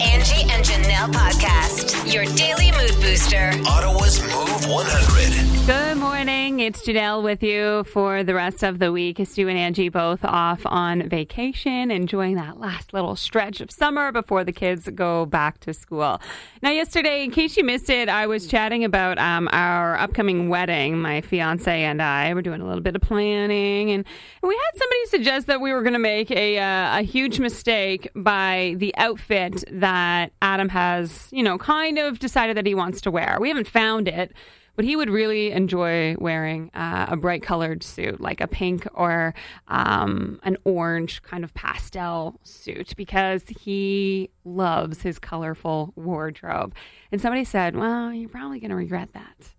Angie and Janelle podcast, your daily mood booster. Ottawa's Move 100. Good morning. It's Janelle with you for the rest of the week. Stu and Angie both off on vacation, enjoying that last little stretch of summer before the kids go back to school. Now, yesterday, in case you missed it, I was chatting about um, our upcoming wedding. My fiance and I were doing a little bit of planning, and we had somebody suggest that we were going to make a, uh, a huge mistake by the outfit that Adam has, you know, kind of decided that he wants to wear. We haven't found it but he would really enjoy wearing uh, a bright colored suit, like a pink or um, an orange kind of pastel suit, because he loves his colorful wardrobe. And somebody said, Well, you're probably going to regret that.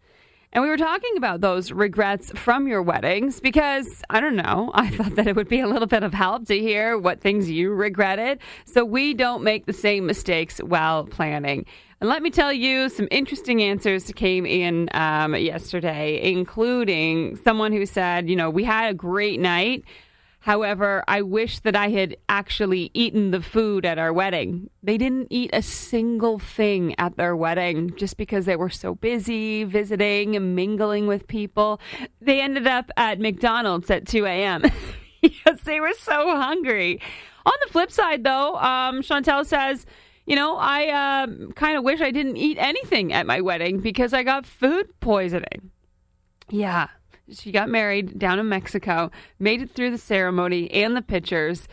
And we were talking about those regrets from your weddings because I don't know. I thought that it would be a little bit of help to hear what things you regretted so we don't make the same mistakes while planning. And let me tell you, some interesting answers came in um, yesterday, including someone who said, you know, we had a great night. However, I wish that I had actually eaten the food at our wedding. They didn't eat a single thing at their wedding just because they were so busy visiting and mingling with people. They ended up at McDonald's at 2 a.m. because they were so hungry. On the flip side, though, um, Chantel says, you know, I uh, kind of wish I didn't eat anything at my wedding because I got food poisoning. Yeah, she got married down in Mexico, made it through the ceremony and the pictures,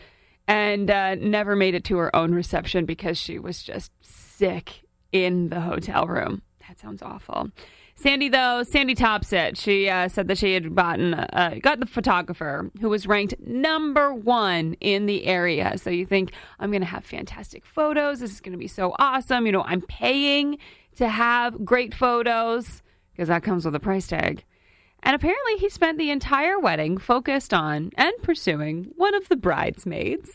and uh, never made it to her own reception because she was just sick in the hotel room. That sounds awful. Sandy, though, Sandy tops it. She uh, said that she had gotten uh, got the photographer who was ranked number one in the area. So you think I'm going to have fantastic photos. This is going to be so awesome. You know, I'm paying to have great photos because that comes with a price tag. And apparently, he spent the entire wedding focused on and pursuing one of the bridesmaids.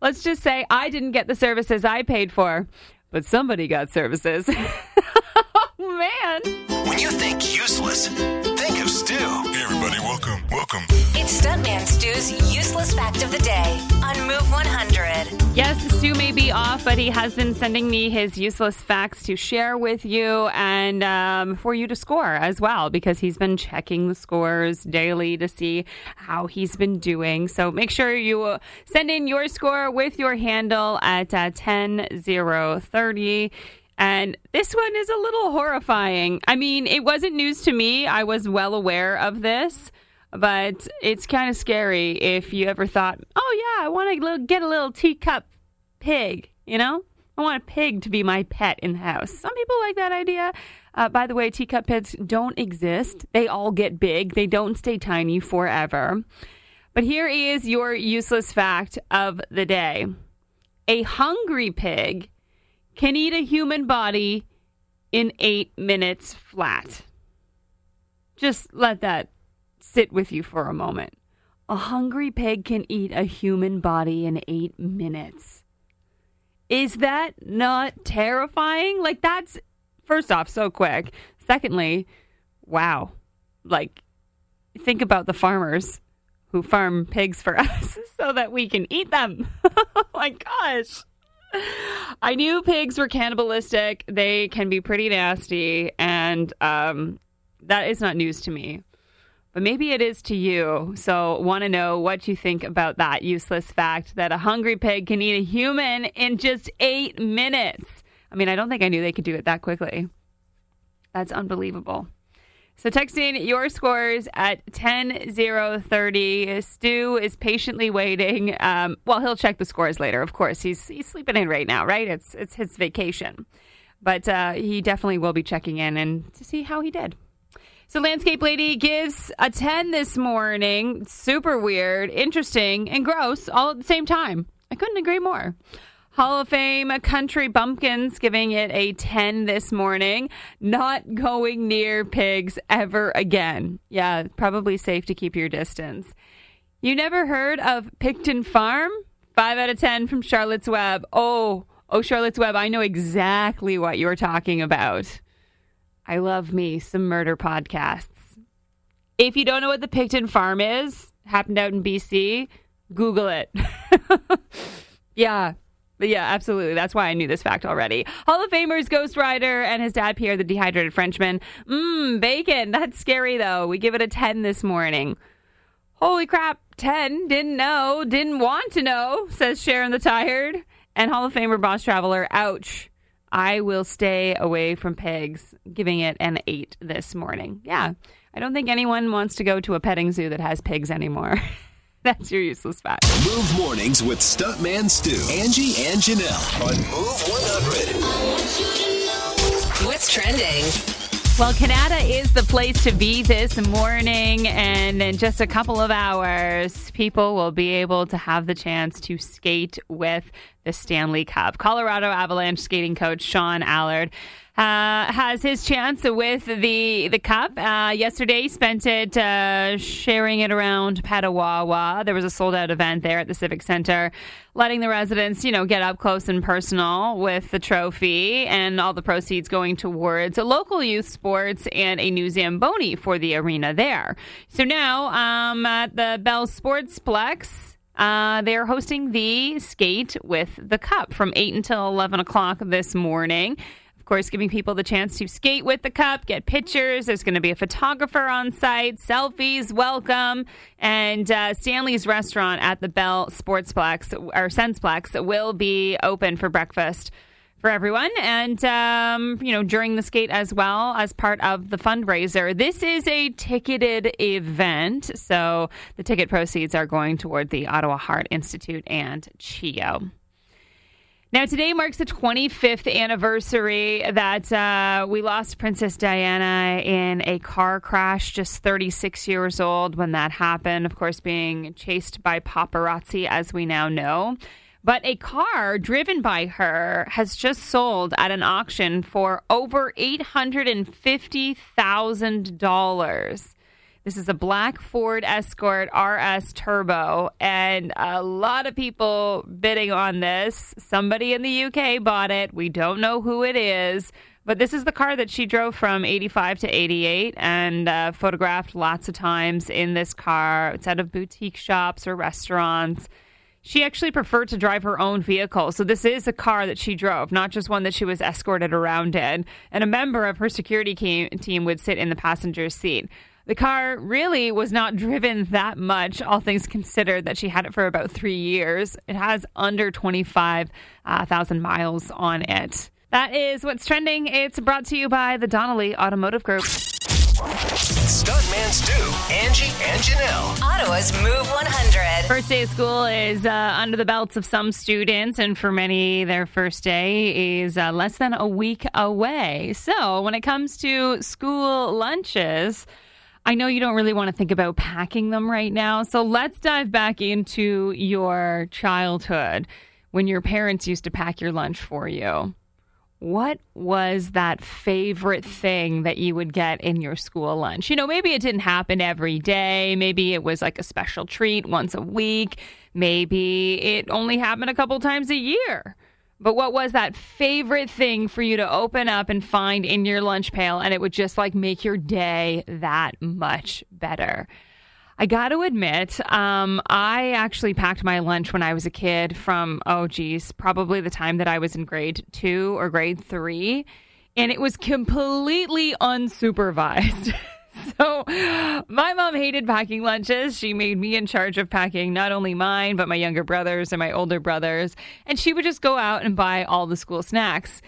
Let's just say I didn't get the services I paid for, but somebody got services. oh, man. When you think useless, think of Stu. Hey everybody, welcome, welcome. It's Stuntman Stu's useless fact of the day on Move 100. Yes, Stu may be off, but he has been sending me his useless facts to share with you and um, for you to score as well, because he's been checking the scores daily to see how he's been doing. So make sure you send in your score with your handle at uh, 10030. And this one is a little horrifying. I mean, it wasn't news to me. I was well aware of this, but it's kind of scary if you ever thought, oh, yeah, I want to get a little teacup pig, you know? I want a pig to be my pet in the house. Some people like that idea. Uh, by the way, teacup pigs don't exist. They all get big, they don't stay tiny forever. But here is your useless fact of the day a hungry pig can eat a human body in eight minutes flat. Just let that sit with you for a moment. A hungry pig can eat a human body in eight minutes. Is that not terrifying? Like, that's first off, so quick. Secondly, wow. Like, think about the farmers who farm pigs for us so that we can eat them. oh my gosh. I knew pigs were cannibalistic. They can be pretty nasty, and um, that is not news to me. But maybe it is to you. So, want to know what you think about that useless fact that a hungry pig can eat a human in just eight minutes. I mean, I don't think I knew they could do it that quickly. That's unbelievable. So text in your scores at 10030. Stu is patiently waiting. Um, well, he'll check the scores later. Of course, he's he's sleeping in right now, right? It's it's his vacation, but uh, he definitely will be checking in and to see how he did. So landscape lady gives a 10 this morning. Super weird, interesting, and gross all at the same time. I couldn't agree more. Hall of Fame Country Bumpkins giving it a 10 this morning. Not going near pigs ever again. Yeah, probably safe to keep your distance. You never heard of Pickton Farm? 5 out of 10 from Charlotte's Web. Oh, oh, Charlotte's Web, I know exactly what you're talking about. I love me some murder podcasts. If you don't know what the Pickton Farm is, happened out in BC, Google it. yeah, Yeah, absolutely. That's why I knew this fact already. Hall of Famers Ghost Rider and his dad Pierre, the dehydrated Frenchman. Mmm, bacon. That's scary though. We give it a 10 this morning. Holy crap, 10. Didn't know, didn't want to know, says Sharon the Tired. And Hall of Famer Boss Traveler, ouch. I will stay away from pigs, giving it an 8 this morning. Yeah, I don't think anyone wants to go to a petting zoo that has pigs anymore. That's your useless fact. Move mornings with Stuntman Stu, Angie, and Janelle on Move 100. What's trending? Well, Canada is the place to be this morning, and in just a couple of hours, people will be able to have the chance to skate with the Stanley Cup. Colorado Avalanche skating coach Sean Allard uh, has his chance with the the cup. Uh, yesterday, he spent it uh, sharing it around Petawawa. There was a sold out event there at the Civic Center, letting the residents, you know, get up close and personal with the trophy, and all the proceeds going towards local youth sports and a new zamboni for the arena there. So now, um, at the Bell Sportsplex. Uh, they're hosting the skate with the cup from 8 until 11 o'clock this morning. Of course, giving people the chance to skate with the cup, get pictures. There's going to be a photographer on site, selfies, welcome. And uh, Stanley's restaurant at the Bell Sportsplex or Sensplex will be open for breakfast for everyone and um, you know during the skate as well as part of the fundraiser this is a ticketed event so the ticket proceeds are going toward the ottawa heart institute and CHEO now, today marks the 25th anniversary that uh, we lost Princess Diana in a car crash, just 36 years old when that happened. Of course, being chased by paparazzi, as we now know. But a car driven by her has just sold at an auction for over $850,000. This is a black Ford Escort RS Turbo, and a lot of people bidding on this. Somebody in the UK bought it. We don't know who it is, but this is the car that she drove from 85 to 88 and uh, photographed lots of times in this car. It's out of boutique shops or restaurants. She actually preferred to drive her own vehicle. So this is a car that she drove, not just one that she was escorted around in. And a member of her security team would sit in the passenger seat. The car really was not driven that much, all things considered, that she had it for about three years. It has under 25,000 uh, miles on it. That is what's trending. It's brought to you by the Donnelly Automotive Group. Stuntman Stu, Angie, and Janelle. Ottawa's Move 100. First day of school is uh, under the belts of some students, and for many, their first day is uh, less than a week away. So, when it comes to school lunches, I know you don't really want to think about packing them right now. So let's dive back into your childhood when your parents used to pack your lunch for you. What was that favorite thing that you would get in your school lunch? You know, maybe it didn't happen every day. Maybe it was like a special treat once a week. Maybe it only happened a couple times a year. But what was that favorite thing for you to open up and find in your lunch pail and it would just like make your day that much better? I got to admit, um, I actually packed my lunch when I was a kid from, oh, geez, probably the time that I was in grade two or grade three. And it was completely unsupervised. so my mom hated packing lunches. She made me in charge of packing not only mine, but my younger brothers and my older brothers. And she would just go out and buy all the school snacks.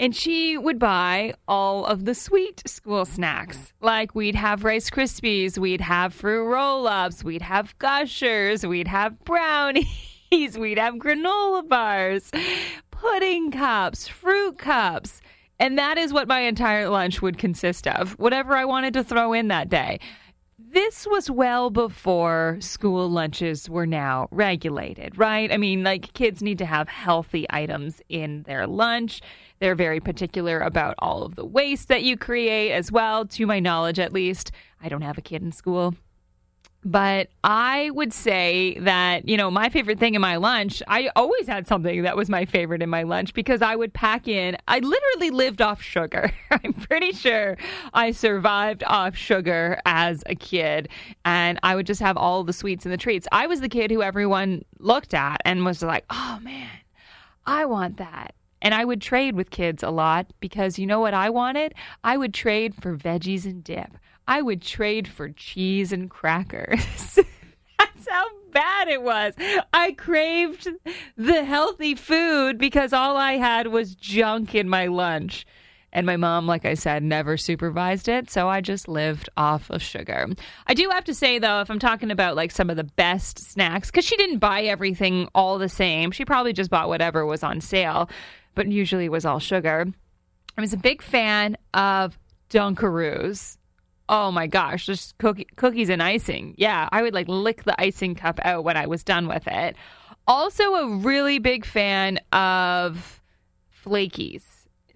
And she would buy all of the sweet school snacks. Like we'd have Rice Krispies, we'd have fruit roll ups, we'd have gushers, we'd have brownies, we'd have granola bars, pudding cups, fruit cups. And that is what my entire lunch would consist of, whatever I wanted to throw in that day. This was well before school lunches were now regulated, right? I mean, like kids need to have healthy items in their lunch. They're very particular about all of the waste that you create as well, to my knowledge at least. I don't have a kid in school. But I would say that, you know, my favorite thing in my lunch, I always had something that was my favorite in my lunch because I would pack in, I literally lived off sugar. I'm pretty sure I survived off sugar as a kid. And I would just have all the sweets and the treats. I was the kid who everyone looked at and was like, oh man, I want that. And I would trade with kids a lot because you know what I wanted? I would trade for veggies and dip. I would trade for cheese and crackers. That's how bad it was. I craved the healthy food because all I had was junk in my lunch. And my mom, like I said, never supervised it. So I just lived off of sugar. I do have to say, though, if I'm talking about like some of the best snacks, because she didn't buy everything all the same, she probably just bought whatever was on sale, but usually it was all sugar. I was a big fan of Dunkaroos. Oh my gosh, just cookie, cookies and icing. Yeah, I would like lick the icing cup out when I was done with it. Also, a really big fan of flakies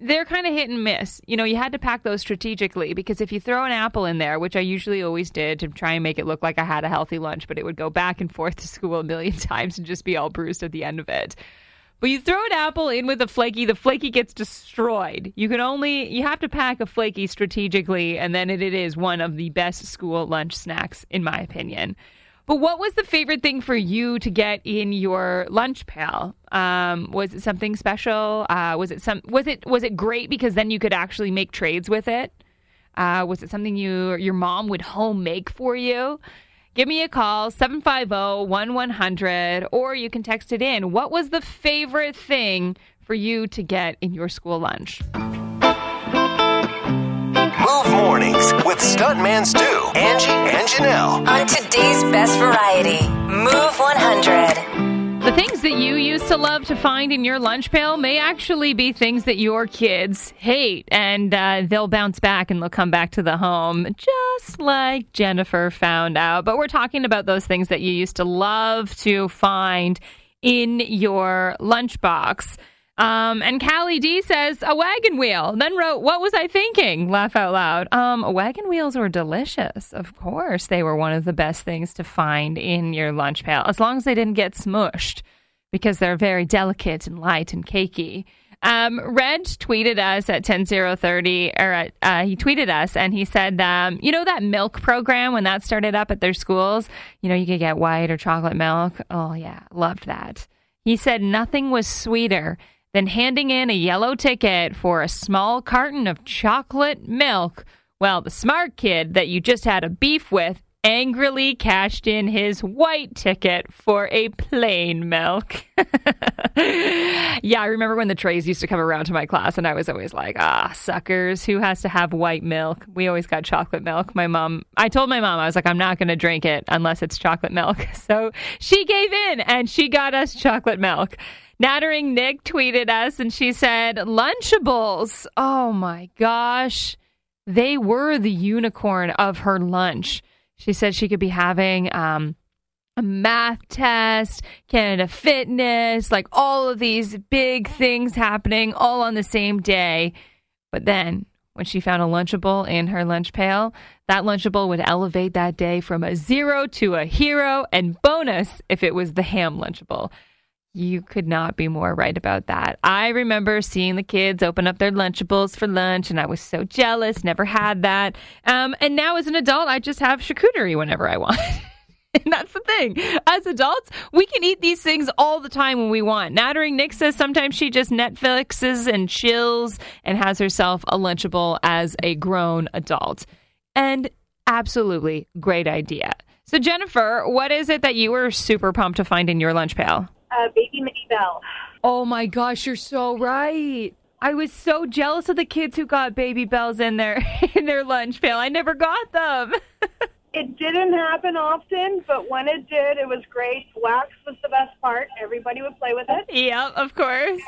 they're kind of hit and miss. You know, you had to pack those strategically because if you throw an apple in there, which I usually always did to try and make it look like I had a healthy lunch, but it would go back and forth to school a million times and just be all bruised at the end of it. But you throw an apple in with a flaky, the flaky gets destroyed. You can only you have to pack a flaky strategically, and then it, it is one of the best school lunch snacks, in my opinion. But what was the favorite thing for you to get in your lunch pail? Um, was it something special? Uh, was it some? Was it was it great because then you could actually make trades with it? Uh, was it something you your mom would home make for you? Give me a call 750-1100 or you can text it in. What was the favorite thing for you to get in your school lunch? Move mornings with Stuntman Stu, Angie, and Janelle. On today's best variety, Move 100. The things that you used to love to find in your lunch pail may actually be things that your kids hate, and uh, they'll bounce back and they'll come back to the home, just like Jennifer found out. But we're talking about those things that you used to love to find in your lunchbox. Um, and Callie D says a wagon wheel. Then wrote, "What was I thinking?" Laugh out loud. Um, wagon wheels were delicious. Of course, they were one of the best things to find in your lunch pail, as long as they didn't get smushed, because they're very delicate and light and cakey. Um, Red tweeted us at ten zero thirty, or at, uh, he tweeted us and he said, um, you know that milk program when that started up at their schools, you know you could get white or chocolate milk. Oh yeah, loved that. He said nothing was sweeter than handing in a yellow ticket for a small carton of chocolate milk. Well, the smart kid that you just had a beef with angrily cashed in his white ticket for a plain milk. yeah, I remember when the trays used to come around to my class, and I was always like, ah, suckers, who has to have white milk? We always got chocolate milk. My mom, I told my mom, I was like, I'm not going to drink it unless it's chocolate milk. So she gave in and she got us chocolate milk. Nattering Nick tweeted us and she said, Lunchables. Oh my gosh. They were the unicorn of her lunch. She said she could be having um, a math test, Canada Fitness, like all of these big things happening all on the same day. But then when she found a Lunchable in her lunch pail, that Lunchable would elevate that day from a zero to a hero and bonus if it was the ham Lunchable. You could not be more right about that. I remember seeing the kids open up their Lunchables for lunch, and I was so jealous. Never had that. Um, and now, as an adult, I just have charcuterie whenever I want. and that's the thing. As adults, we can eat these things all the time when we want. Nattering Nick says sometimes she just Netflixes and chills and has herself a Lunchable as a grown adult. And absolutely great idea. So, Jennifer, what is it that you were super pumped to find in your lunch pail? Uh, baby Bell. Oh my gosh, you're so right. I was so jealous of the kids who got Babybels in their in their lunch pail. I never got them. It didn't happen often, but when it did, it was great. Wax was the best part. Everybody would play with it. yep, of course.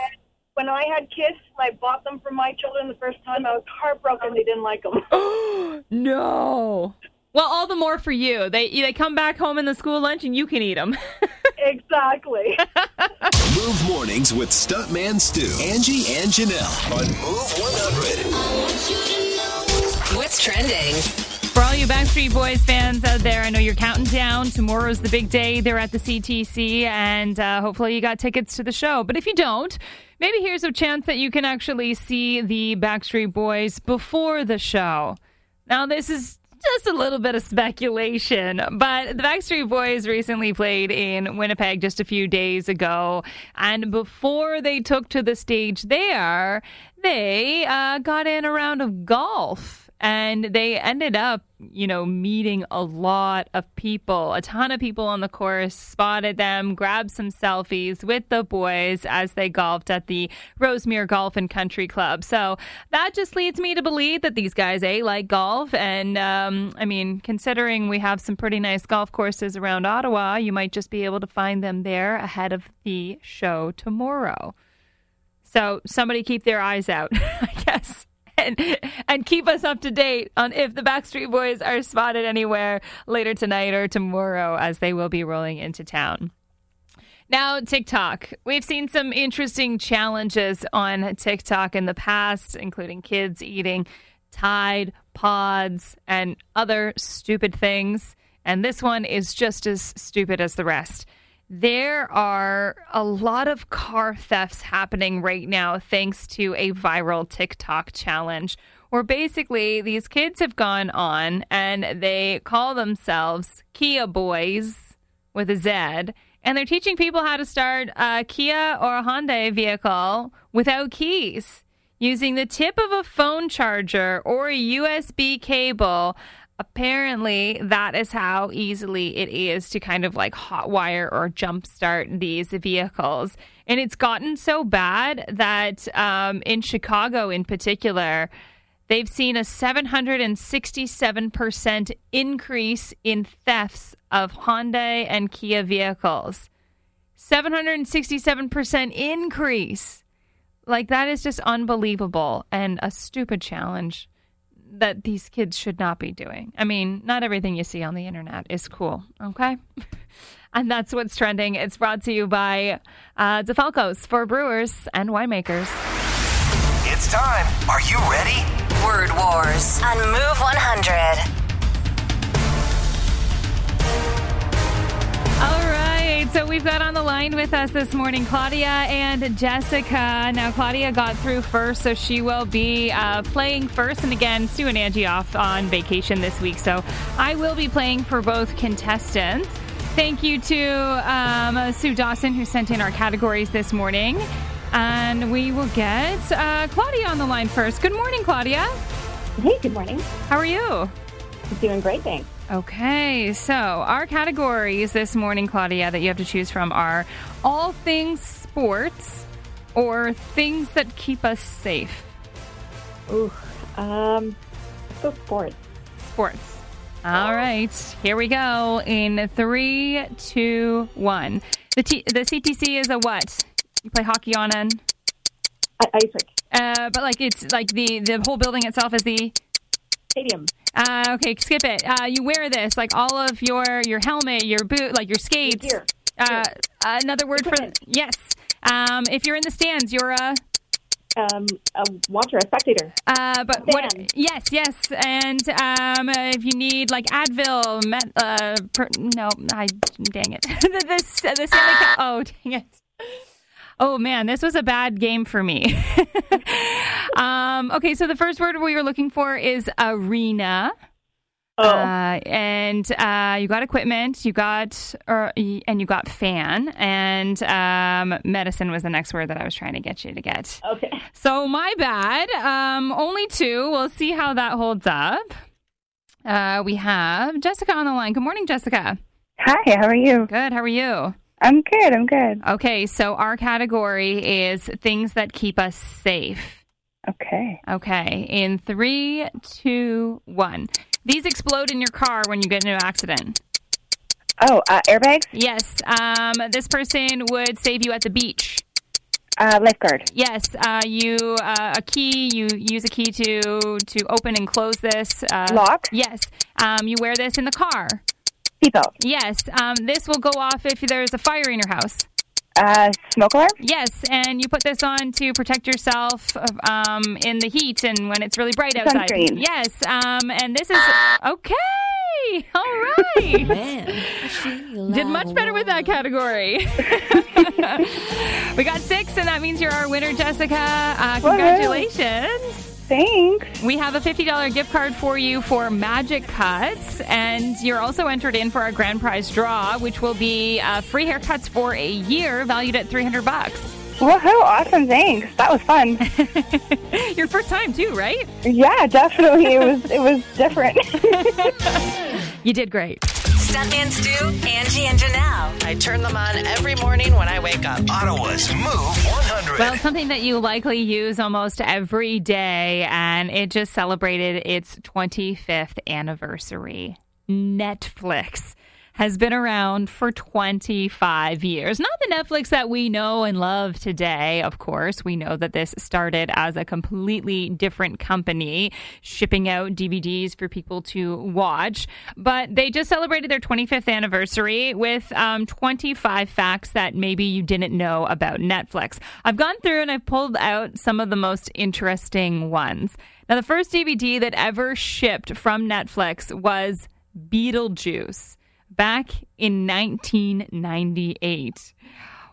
When I had kids, I bought them for my children the first time. I was heartbroken they didn't like them. no. Well, all the more for you. They they come back home in the school lunch and you can eat them. exactly. Move mornings with Stuntman Stu, Angie, and Janelle on Move 100. What's trending? For all you Backstreet Boys fans out there, I know you're counting down. Tomorrow's the big day. They're at the CTC, and uh, hopefully you got tickets to the show. But if you don't, maybe here's a chance that you can actually see the Backstreet Boys before the show. Now, this is just a little bit of speculation, but the Backstreet Boys recently played in Winnipeg just a few days ago. And before they took to the stage there, they uh, got in a round of golf and they ended up, you know, meeting a lot of people. A ton of people on the course spotted them, grabbed some selfies with the boys as they golfed at the Rossmere Golf and Country Club. So that just leads me to believe that these guys, A, like golf. And um, I mean, considering we have some pretty nice golf courses around Ottawa, you might just be able to find them there ahead of the show tomorrow. So somebody keep their eyes out, I guess and, and keep us up to date on if the Backstreet Boys are spotted anywhere later tonight or tomorrow as they will be rolling into town. Now, TikTok. We've seen some interesting challenges on TikTok in the past, including kids eating Tide Pods and other stupid things. And this one is just as stupid as the rest. There are a lot of car thefts happening right now thanks to a viral TikTok challenge where basically these kids have gone on and they call themselves Kia Boyz with a Z and they're teaching people how to start a Kia or a Hyundai vehicle without keys using the tip of a phone charger or a USB cable apparently that is how easily it is to kind of like hotwire or jumpstart these vehicles. And it's gotten so bad that um, in Chicago, in particular, they've seen a 767% increase in thefts of Hyundai and Kia vehicles. 767% increase. Like, that is just unbelievable and a stupid challenge that these kids should not be doing. I mean, not everything you see on the internet is cool, okay? and that's what's trending. It's brought to you by uh, DeFalco's for brewers and winemakers. It's time. Are you ready? Word Wars on Move 100. Right, so we've got on the line with us this morning Claudia and Jessica. Now, Claudia got through first, so she will be uh, playing first. And again, Stu and Angie off on vacation this week, so I will be playing for both contestants. Thank you to um, Sue Dawson, who sent in our categories this morning. And we will get uh, Claudia on the line first. Good morning, Claudia. Hey, good morning. How are you? Doing great, thanks. Okay, so our categories this morning, Claudia, that you have to choose from are all things sports or things that keep us safe. Ooh, um, so sports. Sports. All right, here we go. In three, two, one. The T- the CTC is a what? You play hockey on an. I- ice rink. Uh, but like it's like the the whole building itself is the. Stadium. Uh, okay, skip it. Uh, you wear this like all of your your helmet, your boot, like your skates. Gear. Uh, another word for yes. Um, if you're in the stands, you're a. Um, a watcher, a spectator. Uh, but what? Yes, yes. And um, uh, if you need like Advil, met, uh, per, no, I dang it. the this the Stanley Cup. Oh, dang it. Oh man, this was a bad game for me. um, okay, so the first word we were looking for is arena. Oh, Uh, and uh, you got equipment, you got, or, and you got fan, and um, medicine was the next word that I was trying to get you to get. okay. So my bad. Um, only two. We'll see how that holds up. Uh, we have Jessica on the line. Good morning, Jessica. Hi, how are you? Good. How are you? I'm good, I'm good. Okay, so our category is things that keep us safe. Okay. Okay, in three, two, one. These explode in your car when you get into an accident. Oh, uh, airbags, Yes, um, this person would save you at the beach. uh, lifeguard, Yes, uh, you uh, a key. You use a key to to open and close this uh, Lock? Yes, um, you wear this in the car. Seatbelt, Yes, um, this will go off if there's a fire in your house. uh, smoke alarm, Yes, and you put this on to protect yourself um, in the heat and when it's really bright outside. Sunscreen. Yes, um, and this is okay. All right. Man, Did much better with that category. we got six, and that means you're our winner, Jessica. Uh, congratulations. Thanks. We have a $50 gift card for you for Magicuts, and you're also entered in for our grand prize draw, which will be uh, free haircuts for a year, valued at 300 bucks. Woohoo! Awesome. Thanks. That was fun. Your first time too, right? yeah, definitely. It was it was different. You did great. Stuntman Stu, Angie, and Janelle. I turn them on every morning when I wake up. Ottawa's Move 100. Well, something that you likely use almost every day, and it just celebrated its 25th anniversary. Netflix has been around for 25 years. Not the Netflix that we know and love today, of course. We know that this started as a completely different company shipping out DVDs for people to watch. But they just celebrated their 25th anniversary with um, 25 facts that maybe you didn't know about Netflix. I've gone through and I've pulled out some of the most interesting ones. Now, the first DVD that ever shipped from Netflix was Beetlejuice back in 1998.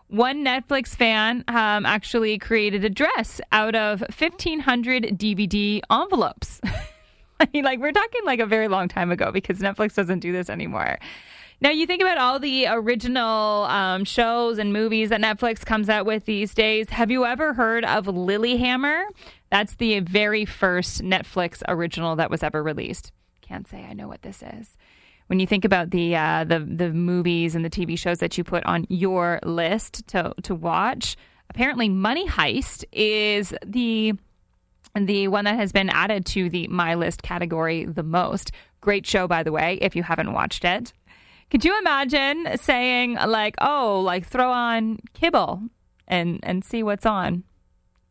One Netflix fan um, actually created a dress out of 1,500 DVD envelopes. I mean, like, we're talking like a very long time ago because Netflix doesn't do this anymore. Now, you think about all the original um, shows and movies that Netflix comes out with these days. Have you ever heard of Lilyhammer? That's the very first Netflix original that was ever released. Can't say I know what this is when you think about the uh, the the movies and the TV shows that you put on your list to to watch, apparently Money Heist is the the one that has been added to the my list category the most. Great show, by the way, if you haven't watched it. Could you imagine saying like, "Oh, like throw on Kibble and and see what's on"?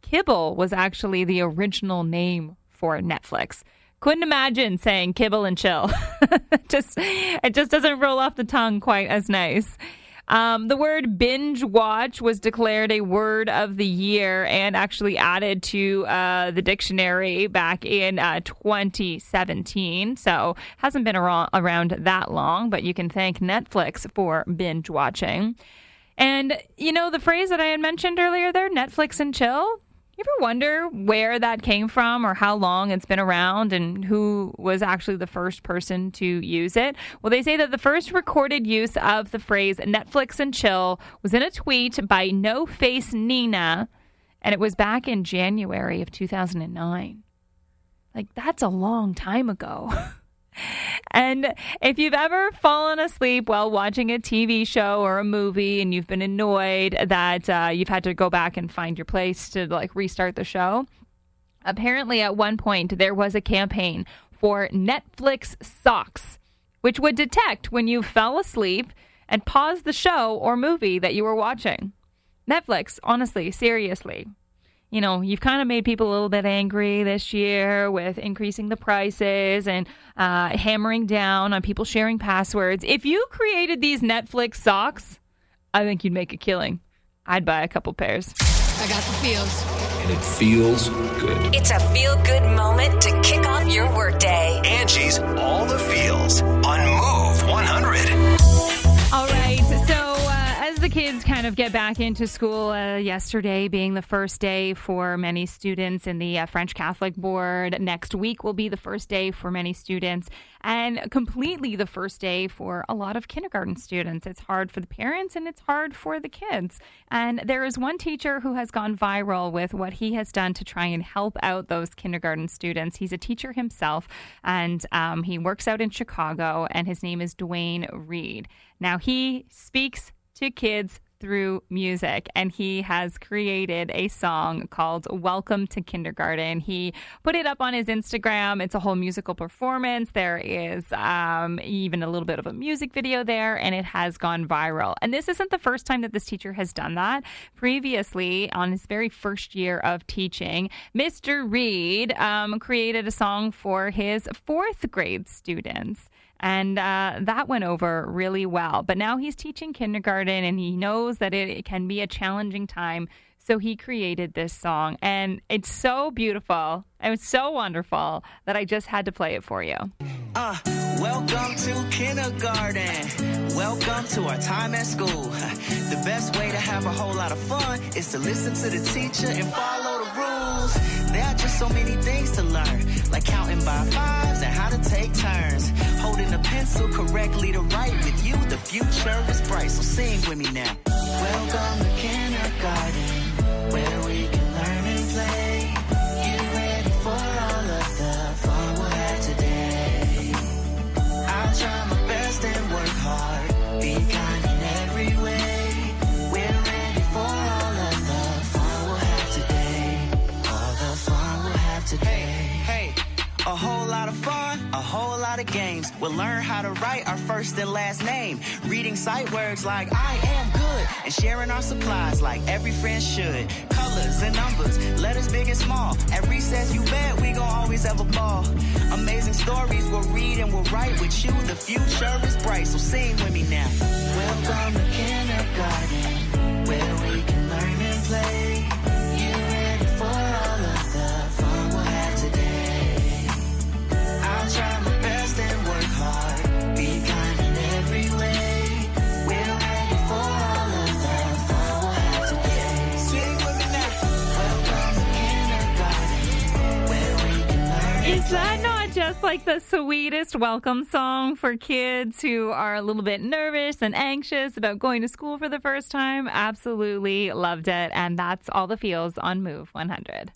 Kibble was actually the original name for Netflix. Couldn't imagine saying kibble and chill. just it just doesn't roll off the tongue quite as nice. Um, the word binge watch was declared a word of the year and actually added to uh, the dictionary back in uh, 2017. So hasn't been around, around that long, but you can thank Netflix for binge watching. And you know the phrase that I had mentioned earlier there, Netflix and chill. You ever wonder where that came from or how long it's been around and who was actually the first person to use it? Well, they say that the first recorded use of the phrase Netflix and chill was in a tweet by No Face Nina, and it was back in January of 2009. Like, that's a long time ago. And if you've ever fallen asleep while watching a TV show or a movie and you've been annoyed that uh, you've had to go back and find your place to like restart the show, apparently at one point there was a campaign for Netflix socks, which would detect when you fell asleep and pause the show or movie that you were watching. Netflix, honestly, seriously you know, you've kind of made people a little bit angry this year with increasing the prices and uh, hammering down on people sharing passwords. If you created these Netflix socks, I think you'd make a killing. I'd buy a couple pairs. I got the feels. And it feels good. It's a feel good moment to kick off your workday. Angie's All the Feels on Move the kids kind of get back into school, uh, yesterday being the first day for many students in the uh, French Catholic Board, next week will be the first day for many students, and completely the first day for a lot of kindergarten students. It's hard for the parents and it's hard for the kids. And there is one teacher who has gone viral with what he has done to try and help out those kindergarten students. He's a teacher himself, and um, he works out in Chicago, and his name is Dwayne Reed. Now, he speaks to kids through music and he has created a song called Welcome to Kindergarten. He put it up on his Instagram. It's a whole musical performance. There is um, even a little bit of a music video there and it has gone viral. And this isn't the first time that this teacher has done that. Previously, on his very first year of teaching, Mr. Reed um, created a song for his fourth grade students. And uh, that went over really well. But now he's teaching kindergarten and he knows that it, it can be a challenging time. So he created this song. And it's so beautiful. It was so wonderful that I just had to play it for you. Uh, welcome to kindergarten. Welcome to our time at school. The best way to have a whole lot of fun is to listen to the teacher and follow the rules. There are just so many things to learn, like counting by fives and how to take turns. Holding a pencil correctly to write with you, the future is bright. So sing with me now. Welcome to kindergarten, games. We'll learn how to write our first and last name. Reading sight words like I am good. And sharing our supplies like every friend should. Colors and numbers, letters big and small. At recess, you bet we gon' always have a ball. Amazing stories we'll read and we'll write with you. The future is bright, so sing with me now. Welcome to kindergarten, where we can learn and play. Is that not just like the sweetest welcome song for kids who are a little bit nervous and anxious about going to school for the first time? Absolutely loved it. And that's all the feels on Move 100.